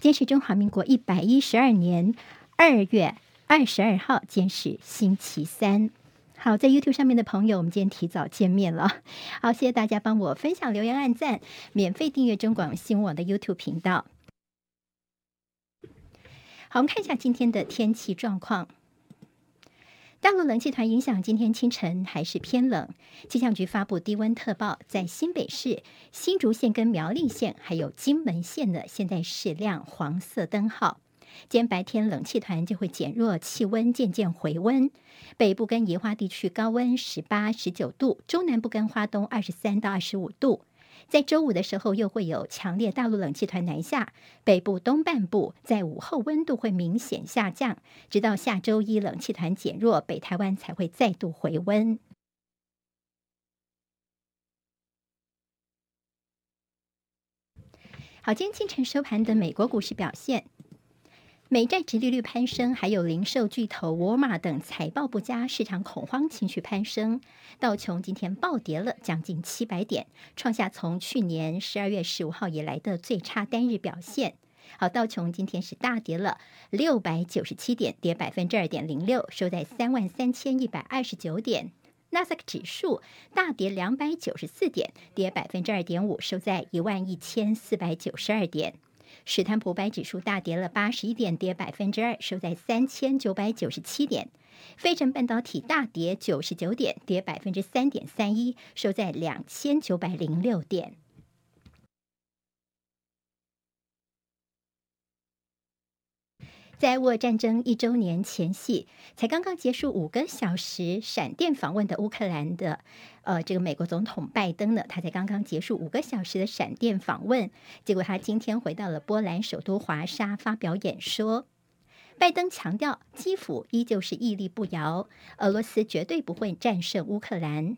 今天是中华民国一百一十二年二月二十二号，今天是星期三。好，在 YouTube 上面的朋友，我们今天提早见面了。好，谢谢大家帮我分享、留言、按赞，免费订阅中广新闻网的 YouTube 频道。好，我们看一下今天的天气状况。大陆冷气团影响，今天清晨还是偏冷。气象局发布低温特报，在新北市、新竹县跟苗栗县，还有金门县的，现在是亮黄色灯号。今天白天冷气团就会减弱，气温渐渐回温。北部跟宜花地区高温十八、十九度，中南部跟花东二十三到二十五度。在周五的时候，又会有强烈大陆冷气团南下，北部东半部在午后温度会明显下降，直到下周一冷气团减弱，北台湾才会再度回温。好，今天清晨收盘的美国股市表现。美债殖利率攀升，还有零售巨头沃尔玛等财报不佳，市场恐慌情绪攀升。道琼今天暴跌了将近七百点，创下从去年十二月十五号以来的最差单日表现。好，道琼今天是大跌了六百九十七点，跌百分之二点零六，收在三万三千一百二十九点。纳斯达克指数大跌两百九十四点，跌百分之二点五，收在一万一千四百九十二点。史坦普白指数大跌了八十一点，跌百分之二，收在三千九百九十七点。飞成半导体大跌九十九点，跌百分之三点三一，收在两千九百零六点。在俄乌战争一周年前夕，才刚刚结束五个小时闪电访问的乌克兰的，呃，这个美国总统拜登呢，他才刚刚结束五个小时的闪电访问，结果他今天回到了波兰首都华沙发表演说。拜登强调，基辅依旧是屹立不摇，俄罗斯绝对不会战胜乌克兰。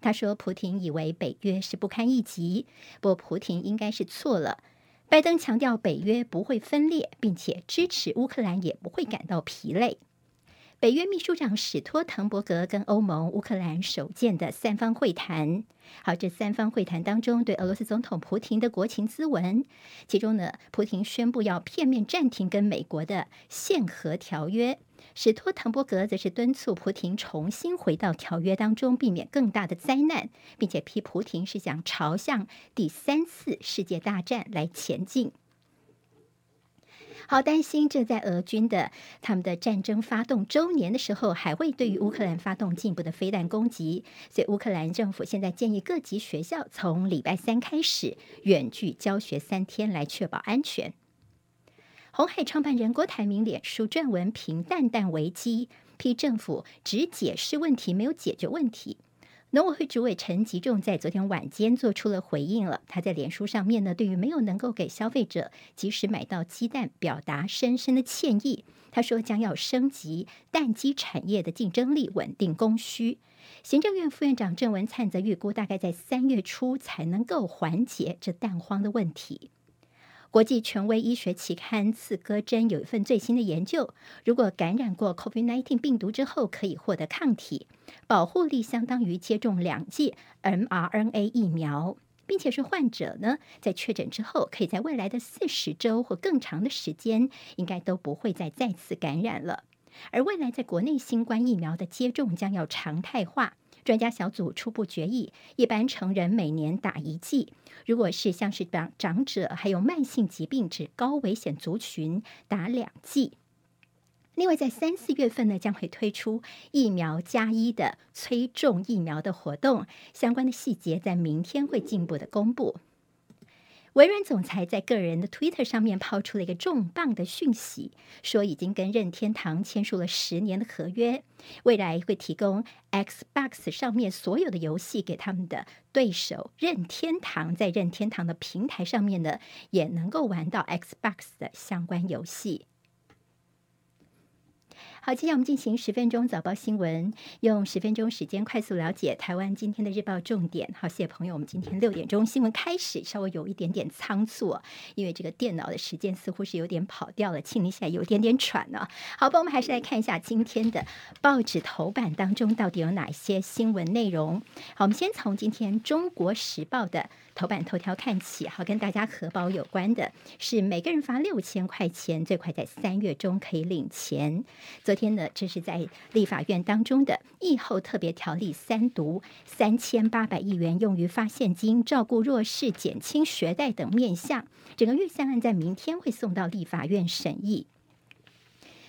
他说，普丁以为北约是不堪一击，不过普丁应该是错了。拜登强调，北约不会分裂，并且支持乌克兰也不会感到疲累。北约秘书长史托滕伯格跟欧盟、乌克兰首见的三方会谈。好，这三方会谈当中，对俄罗斯总统普京的国情咨文。其中呢，普京宣布要片面暂停跟美国的限核条约。史托滕伯格则是敦促普京重新回到条约当中，避免更大的灾难，并且批普亭是想朝向第三次世界大战来前进。好担心，这在俄军的他们的战争发动周年的时候，还会对于乌克兰发动进一步的飞弹攻击。所以，乌克兰政府现在建议各级学校从礼拜三开始远距教学三天，来确保安全。红海创办人郭台铭脸书撰文评蛋蛋危机，批政府只解释问题，没有解决问题。农委会主委陈吉仲在昨天晚间做出了回应了。他在脸书上面呢，对于没有能够给消费者及时买到鸡蛋，表达深深的歉意。他说将要升级蛋鸡产业的竞争力，稳定供需。行政院副院长郑文灿则预估，大概在三月初才能够缓解这蛋荒的问题。国际权威医学期刊《刺胳针》有一份最新的研究，如果感染过 COVID-19 病毒之后，可以获得抗体，保护力相当于接种两剂 mRNA 疫苗，并且是患者呢，在确诊之后，可以在未来的四十周或更长的时间，应该都不会再再次感染了。而未来在国内新冠疫苗的接种将要常态化。专家小组初步决议，一般成人每年打一剂，如果是像是长长者还有慢性疾病指高危险族群，打两剂。另外，在三四月份呢，将会推出疫苗加一的催种疫苗的活动，相关的细节在明天会进一步的公布。微软总裁在个人的 Twitter 上面抛出了一个重磅的讯息，说已经跟任天堂签署了十年的合约，未来会提供 Xbox 上面所有的游戏给他们的对手任天堂，在任天堂的平台上面呢，也能够玩到 Xbox 的相关游戏。好，接下来我们进行十分钟早报新闻，用十分钟时间快速了解台湾今天的日报重点。好，谢谢朋友，我们今天六点钟新闻开始，稍微有一点点仓促，因为这个电脑的时间似乎是有点跑掉了，庆铃现在有点点喘了。好吧，我们还是来看一下今天的报纸头版当中到底有哪些新闻内容。好，我们先从今天《中国时报》的头版头条看起。好，跟大家荷包有关的是，每个人发六千块钱，最快在三月中可以领钱。昨天呢，这是在立法院当中的疫后特别条例三读，三千八百亿元用于发现金、照顾弱势、减轻学贷等面向。整个预算案在明天会送到立法院审议。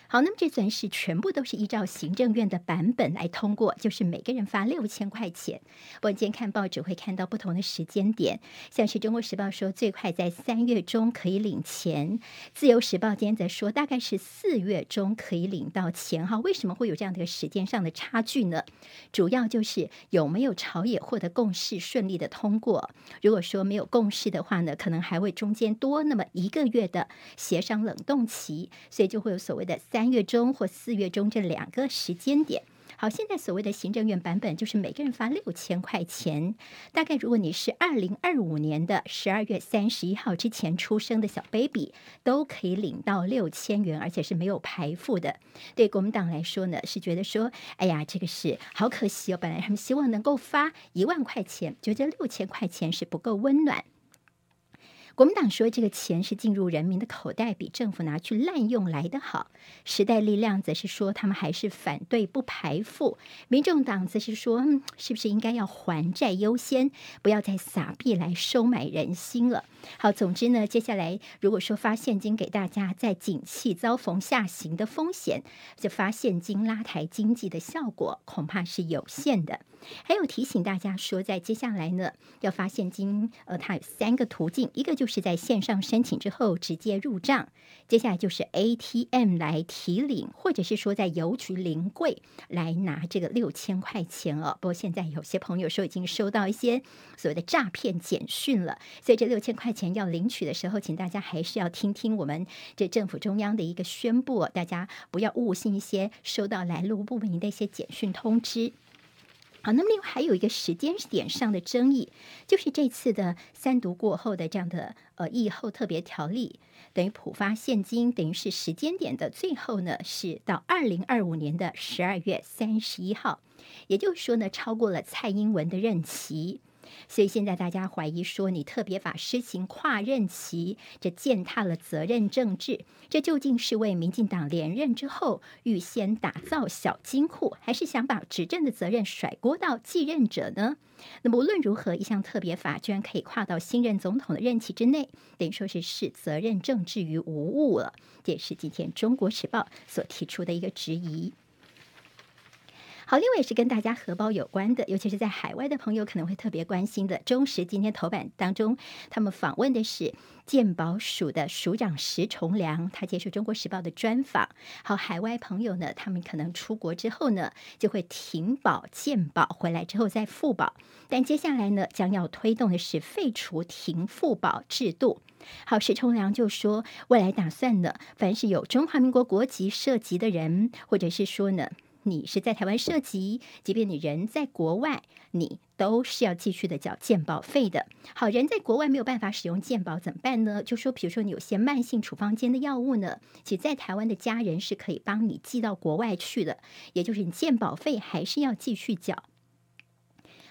好，那么这算是全部都是依照行政院的版本来通过，就是每个人发六千块钱。我今天看报纸会看到不同的时间点，像是《中国时报》说最快在三月中可以领钱，《自由时报》今天则说大概是四月中可以领到钱。哈，为什么会有这样的一个时间上的差距呢？主要就是有没有朝野获得共识，顺利的通过。如果说没有共识的话呢，可能还会中间多那么一个月的协商冷冻期，所以就会有所谓的三月中或四月中这两个时间点，好，现在所谓的行政院版本就是每个人发六千块钱，大概如果你是二零二五年的十二月三十一号之前出生的小 baby，都可以领到六千元，而且是没有排付的。对国民党来说呢，是觉得说，哎呀，这个是好可惜哦，本来他们希望能够发一万块钱，觉得六千块钱是不够温暖。国民党说，这个钱是进入人民的口袋，比政府拿去滥用来得好。时代力量则是说，他们还是反对不排富。民众党则是说，嗯，是不是应该要还债优先，不要再撒币来收买人心了？好，总之呢，接下来如果说发现金给大家，在景气遭逢下行的风险，这发现金拉抬经济的效果恐怕是有限的。还有提醒大家说，在接下来呢，要发现金，呃，它有三个途径，一个就是在线上申请之后直接入账，接下来就是 ATM 来提领，或者是说在邮局临柜来拿这个六千块钱哦。不过现在有些朋友说已经收到一些所谓的诈骗简讯了，所以这六千块钱要领取的时候，请大家还是要听听我们这政府中央的一个宣布，大家不要误信一些收到来路不明的一些简讯通知。好，那么另外还有一个时间点上的争议，就是这次的三读过后的这样的呃疫后特别条例，等于普发现金，等于是时间点的最后呢是到二零二五年的十二月三十一号，也就是说呢超过了蔡英文的任期。所以现在大家怀疑说，你特别法施行跨任期，这践踏了责任政治，这究竟是为民进党连任之后预先打造小金库，还是想把执政的责任甩锅到继任者呢？那么无论如何，一项特别法居然可以跨到新任总统的任期之内，等于说是视责任政治于无物了。这也是今天《中国时报》所提出的一个质疑。好，另外也是跟大家荷包有关的，尤其是在海外的朋友可能会特别关心的。中时今天头版当中，他们访问的是鉴宝署的署长石崇良，他接受中国时报的专访。好，海外朋友呢，他们可能出国之后呢，就会停保鉴宝，回来之后再复保。但接下来呢，将要推动的是废除停复保制度。好，石崇良就说，未来打算呢，凡是有中华民国国籍涉及的人，或者是说呢。你是在台湾涉及，即便你人在国外，你都是要继续的缴健保费的。好，人在国外没有办法使用健保怎么办呢？就说，比如说你有些慢性处方间的药物呢，其实在台湾的家人是可以帮你寄到国外去的，也就是你健保费还是要继续缴。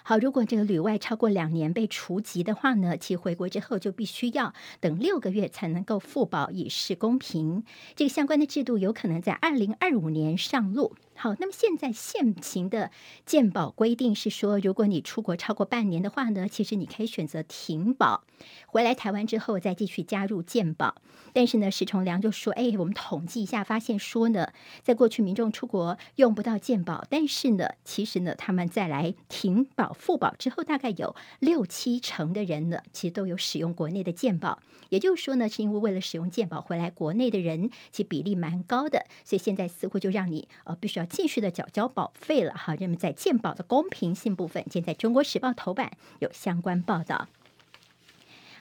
好，如果这个旅外超过两年被除籍的话呢，其回国之后就必须要等六个月才能够复保，以示公平。这个相关的制度有可能在二零二五年上路。好，那么现在现行的健保规定是说，如果你出国超过半年的话呢，其实你可以选择停保，回来台湾之后再继续加入健保。但是呢，石崇良就说：“哎，我们统计一下，发现说呢，在过去民众出国用不到健保，但是呢，其实呢，他们再来停保复保之后，大概有六七成的人呢，其实都有使用国内的健保。也就是说呢，是因为为了使用健保回来国内的人，其比例蛮高的，所以现在似乎就让你呃必须要。”继续的缴交保费了哈，那么在健保的公平性部分，现在《中国时报》头版有相关报道。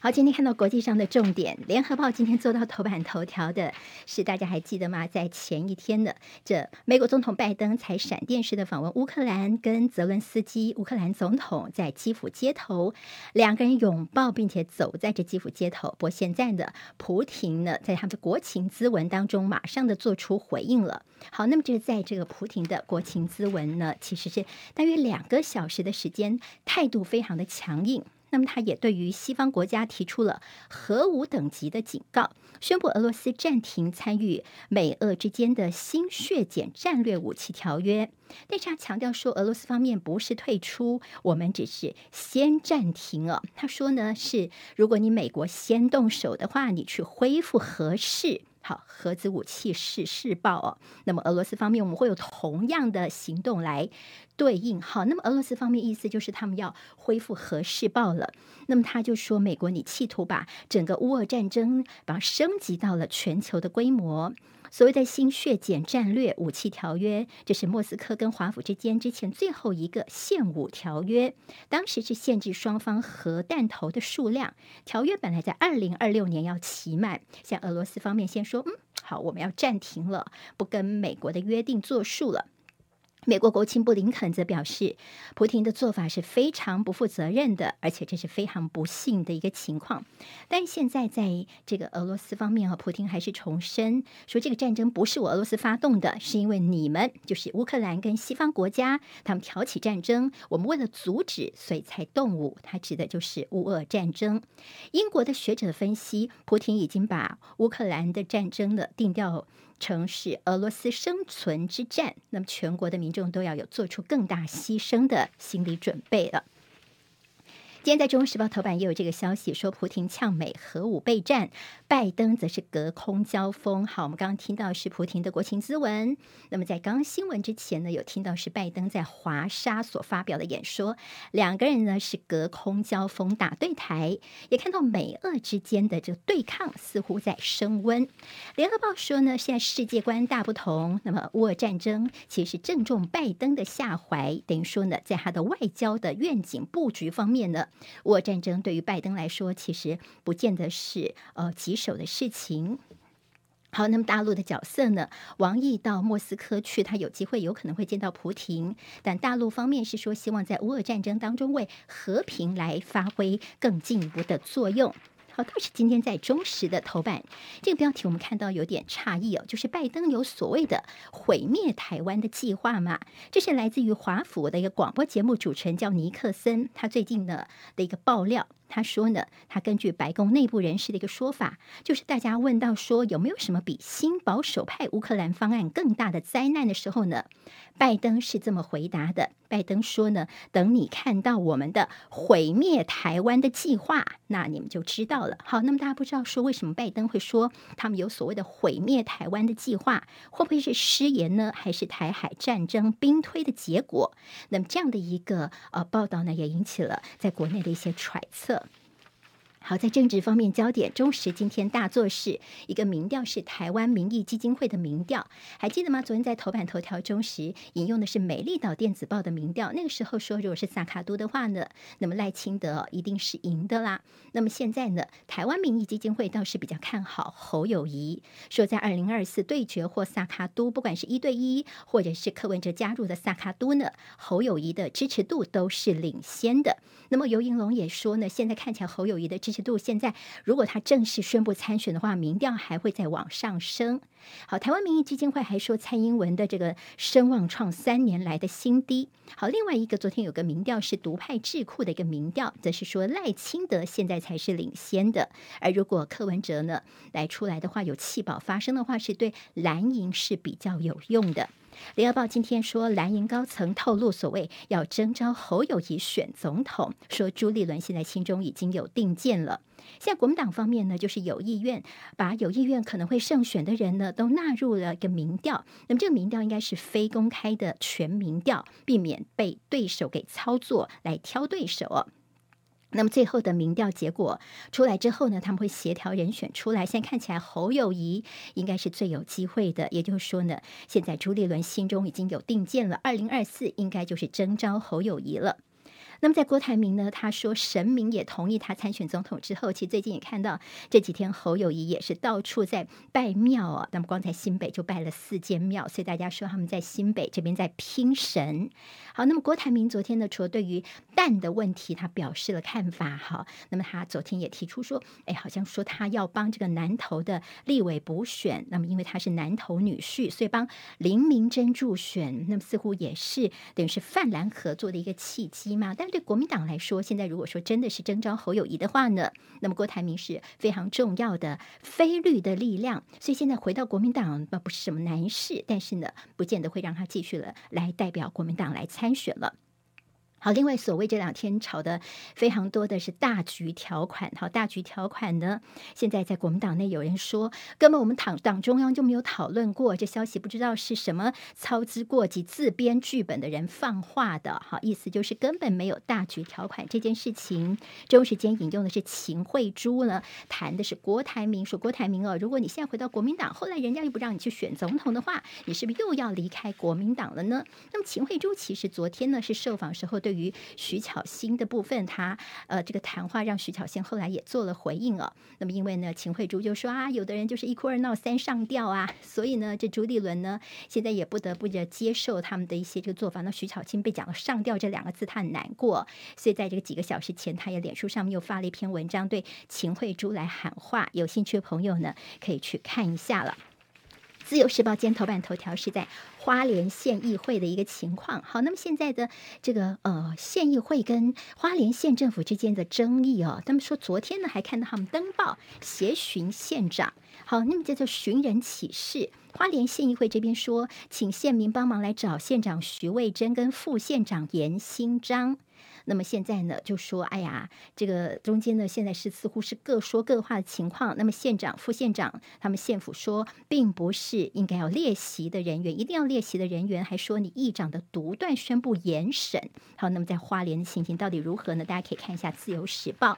好，今天看到国际上的重点，《联合报》今天做到头版头条的是，大家还记得吗？在前一天的这美国总统拜登才闪电式的访问乌克兰，跟泽伦斯基乌克兰总统在基辅街头两个人拥抱，并且走在这基辅街头。不过现在的普廷呢，在他们的国情咨文当中，马上的做出回应了。好，那么就是在这个普廷的国情咨文呢，其实是大约两个小时的时间，态度非常的强硬。那么，他也对于西方国家提出了核武等级的警告，宣布俄罗斯暂停参与美俄之间的新削减战略武器条约。但是他强调说，俄罗斯方面不是退出，我们只是先暂停哦。他说呢，是如果你美国先动手的话，你去恢复核试。好，核子武器是试爆哦。那么俄罗斯方面，我们会有同样的行动来对应。好，那么俄罗斯方面意思就是他们要恢复核试爆了。那么他就说，美国你企图把整个乌俄战争把升级到了全球的规模。所谓的新削减战略武器条约，这是莫斯科跟华府之间之前最后一个限武条约，当时是限制双方核弹头的数量。条约本来在二零二六年要期满，像俄罗斯方面先。说嗯，好，我们要暂停了，不跟美国的约定作数了。美国国务卿布林肯则表示，普亭的做法是非常不负责任的，而且这是非常不幸的一个情况。但现在在这个俄罗斯方面啊，普京还是重申说，这个战争不是我俄罗斯发动的，是因为你们就是乌克兰跟西方国家他们挑起战争，我们为了阻止，所以才动武。他指的就是乌俄战争。英国的学者分析，普亭已经把乌克兰的战争的定调。城市俄罗斯生存之战，那么全国的民众都要有做出更大牺牲的心理准备了。今天在《中国时报》头版也有这个消息，说普亭呛美核武备战，拜登则是隔空交锋。好，我们刚刚听到是普亭的国情咨文。那么在刚刚新闻之前呢，有听到是拜登在华沙所发表的演说，两个人呢是隔空交锋打对台，也看到美俄之间的这个对抗似乎在升温。联合报说呢，现在世界观大不同，那么乌俄战争其实正中拜登的下怀，等于说呢，在他的外交的愿景布局方面呢。乌俄战争对于拜登来说，其实不见得是呃棘手的事情。好，那么大陆的角色呢？王毅到莫斯科去，他有机会有可能会见到普廷，但大陆方面是说希望在乌俄战争当中为和平来发挥更进一步的作用。好，倒是今天在中时的头版，这个标题我们看到有点诧异哦，就是拜登有所谓的毁灭台湾的计划嘛？这是来自于华府的一个广播节目主持人叫尼克森，他最近呢的一个爆料。他说呢，他根据白宫内部人士的一个说法，就是大家问到说有没有什么比新保守派乌克兰方案更大的灾难的时候呢，拜登是这么回答的。拜登说呢，等你看到我们的毁灭台湾的计划，那你们就知道了。好，那么大家不知道说为什么拜登会说他们有所谓的毁灭台湾的计划，会不会是失言呢？还是台海战争兵推的结果？那么这样的一个呃报道呢，也引起了在国内的一些揣测。好，在政治方面焦点，中时今天大作是一个民调，是台湾民意基金会的民调，还记得吗？昨天在头版头条中时引用的是美丽岛电子报的民调，那个时候说，如果是萨卡都的话呢，那么赖清德一定是赢的啦。那么现在呢，台湾民意基金会倒是比较看好侯友谊，说在二零二四对决或萨卡都，不管是一对一，或者是柯文哲加入的萨卡都呢，侯友谊的支持度都是领先的。那么尤盈龙也说呢，现在看起来侯友谊的支持度现在，如果他正式宣布参选的话，民调还会再往上升。好，台湾民意基金会还说蔡英文的这个声望创三年来的新低。好，另外一个昨天有个民调是独派智库的一个民调，则是说赖清德现在才是领先的，而如果柯文哲呢来出来的话，有弃保发生的话，是对蓝营是比较有用的。联合报今天说，蓝营高层透露，所谓要征召侯友宜选总统，说朱立伦现在心中已经有定见了。现在国民党方面呢，就是有意愿把有意愿可能会胜选的人呢，都纳入了一个民调。那么这个民调应该是非公开的全民调，避免被对手给操作来挑对手。那么最后的民调结果出来之后呢，他们会协调人选出来。现在看起来侯友谊应该是最有机会的，也就是说呢，现在朱立伦心中已经有定见了，二零二四应该就是征召侯友谊了。那么在郭台铭呢，他说神明也同意他参选总统之后，其实最近也看到这几天侯友谊也是到处在拜庙啊。那么光在新北就拜了四间庙，所以大家说他们在新北这边在拼神。好，那么郭台铭昨天呢，除了对于蛋的问题他表示了看法，哈，那么他昨天也提出说，哎，好像说他要帮这个南投的立委补选，那么因为他是南投女婿，所以帮林明珍助选，那么似乎也是等于是泛蓝合作的一个契机嘛。但但对国民党来说，现在如果说真的是征召侯友谊的话呢，那么郭台铭是非常重要的非律的力量，所以现在回到国民党那不是什么难事，但是呢，不见得会让他继续了来代表国民党来参选了。好，另外所谓这两天炒的非常多的是大局条款。好，大局条款呢，现在在国民党内有人说，根本我们党党中央就没有讨论过。这消息不知道是什么操之过急、自编剧本的人放话的。好，意思就是根本没有大局条款这件事情。中时间引用的是秦慧珠呢，谈的是郭台铭，说郭台铭哦，如果你现在回到国民党，后来人家又不让你去选总统的话，你是不是又要离开国民党了呢？那么秦慧珠其实昨天呢是受访时候对。于徐巧芯的部分，他呃这个谈话让徐巧芯后来也做了回应哦。那么因为呢，秦慧珠就说啊，有的人就是一哭二闹三上吊啊，所以呢，这朱立伦呢现在也不得不的接受他们的一些这个做法。那徐巧芯被讲了上吊这两个字，他很难过，所以在这个几个小时前，他也脸书上面又发了一篇文章，对秦慧珠来喊话。有兴趣的朋友呢，可以去看一下了。自由时报今天头版头条是在花莲县议会的一个情况。好，那么现在的这个呃县议会跟花莲县政府之间的争议哦，他们说昨天呢还看到他们登报协寻县长。好，那么叫做寻人启事。花莲县议会这边说，请县民帮忙来找县长徐魏珍跟副县长严新章。那么现在呢，就说，哎呀，这个中间呢，现在是似乎是各说各话的情况。那么县长、副县长，他们县府说，并不是应该要列席的人员，一定要列席的人员，还说你议长的独断宣布严审。好，那么在花莲的情形到底如何呢？大家可以看一下《自由时报》。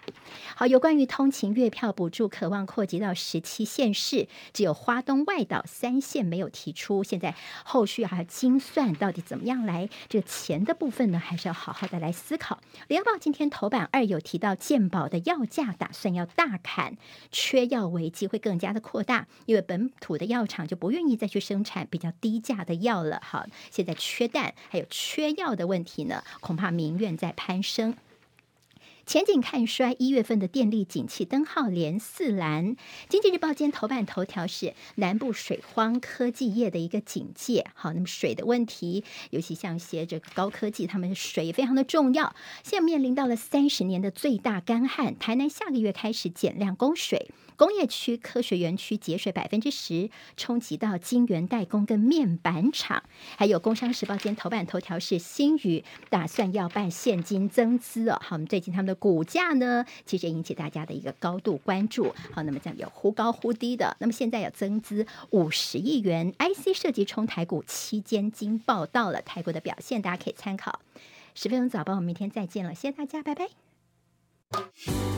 好，有关于通勤月票补助，渴望扩及到十七县市，只有花东外岛三县没有提出。现在后续还要精算，到底怎么样来这个钱的部分呢？还是要好好的来思考。联合报今天头版二有提到，健保的药价打算要大砍，缺药危机会更加的扩大，因为本土的药厂就不愿意再去生产比较低价的药了。好，现在缺蛋还有缺药的问题呢，恐怕民怨在攀升。前景看衰，一月份的电力景气灯号连四蓝。经济日报今天头版头条是南部水荒，科技业的一个警戒。好，那么水的问题，尤其像一些这个高科技，他们的水非常的重要。现在面临到了三十年的最大干旱，台南下个月开始减量供水。工业区科学园区节水百分之十，冲击到晶圆代工跟面板厂。还有工商时报今天头版头条是新宇打算要办现金增资哦。好，我们最近他们的股价呢，其实引起大家的一个高度关注。好，那么这样有忽高忽低的，那么现在有增资五十亿元，IC 设计冲台股期间经报到了台股的表现，大家可以参考。十分钟早报，我们明天再见了，谢谢大家，拜拜。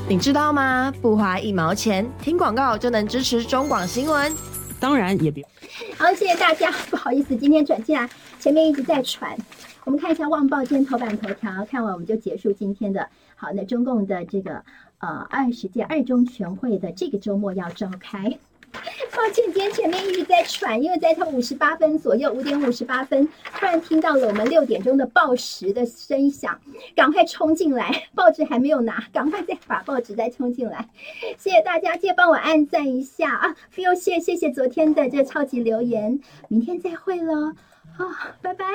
你知道吗？不花一毛钱，听广告就能支持中广新闻。当然也别好，谢谢大家。不好意思，今天转进来，前面一直在传。我们看一下《旺报》今天头版头条，看完我们就结束今天的。好，那中共的这个呃二十届二中全会的这个周末要召开。抱歉，今天前面一直在喘，因为在他五十八分左右，五点五十八分，突然听到了我们六点钟的报时的声响，赶快冲进来，报纸还没有拿，赶快再把报纸再冲进来。谢谢大家，记得帮我按赞一下啊！！feel 谢谢谢昨天的这超级留言，明天再会喽，好，拜拜。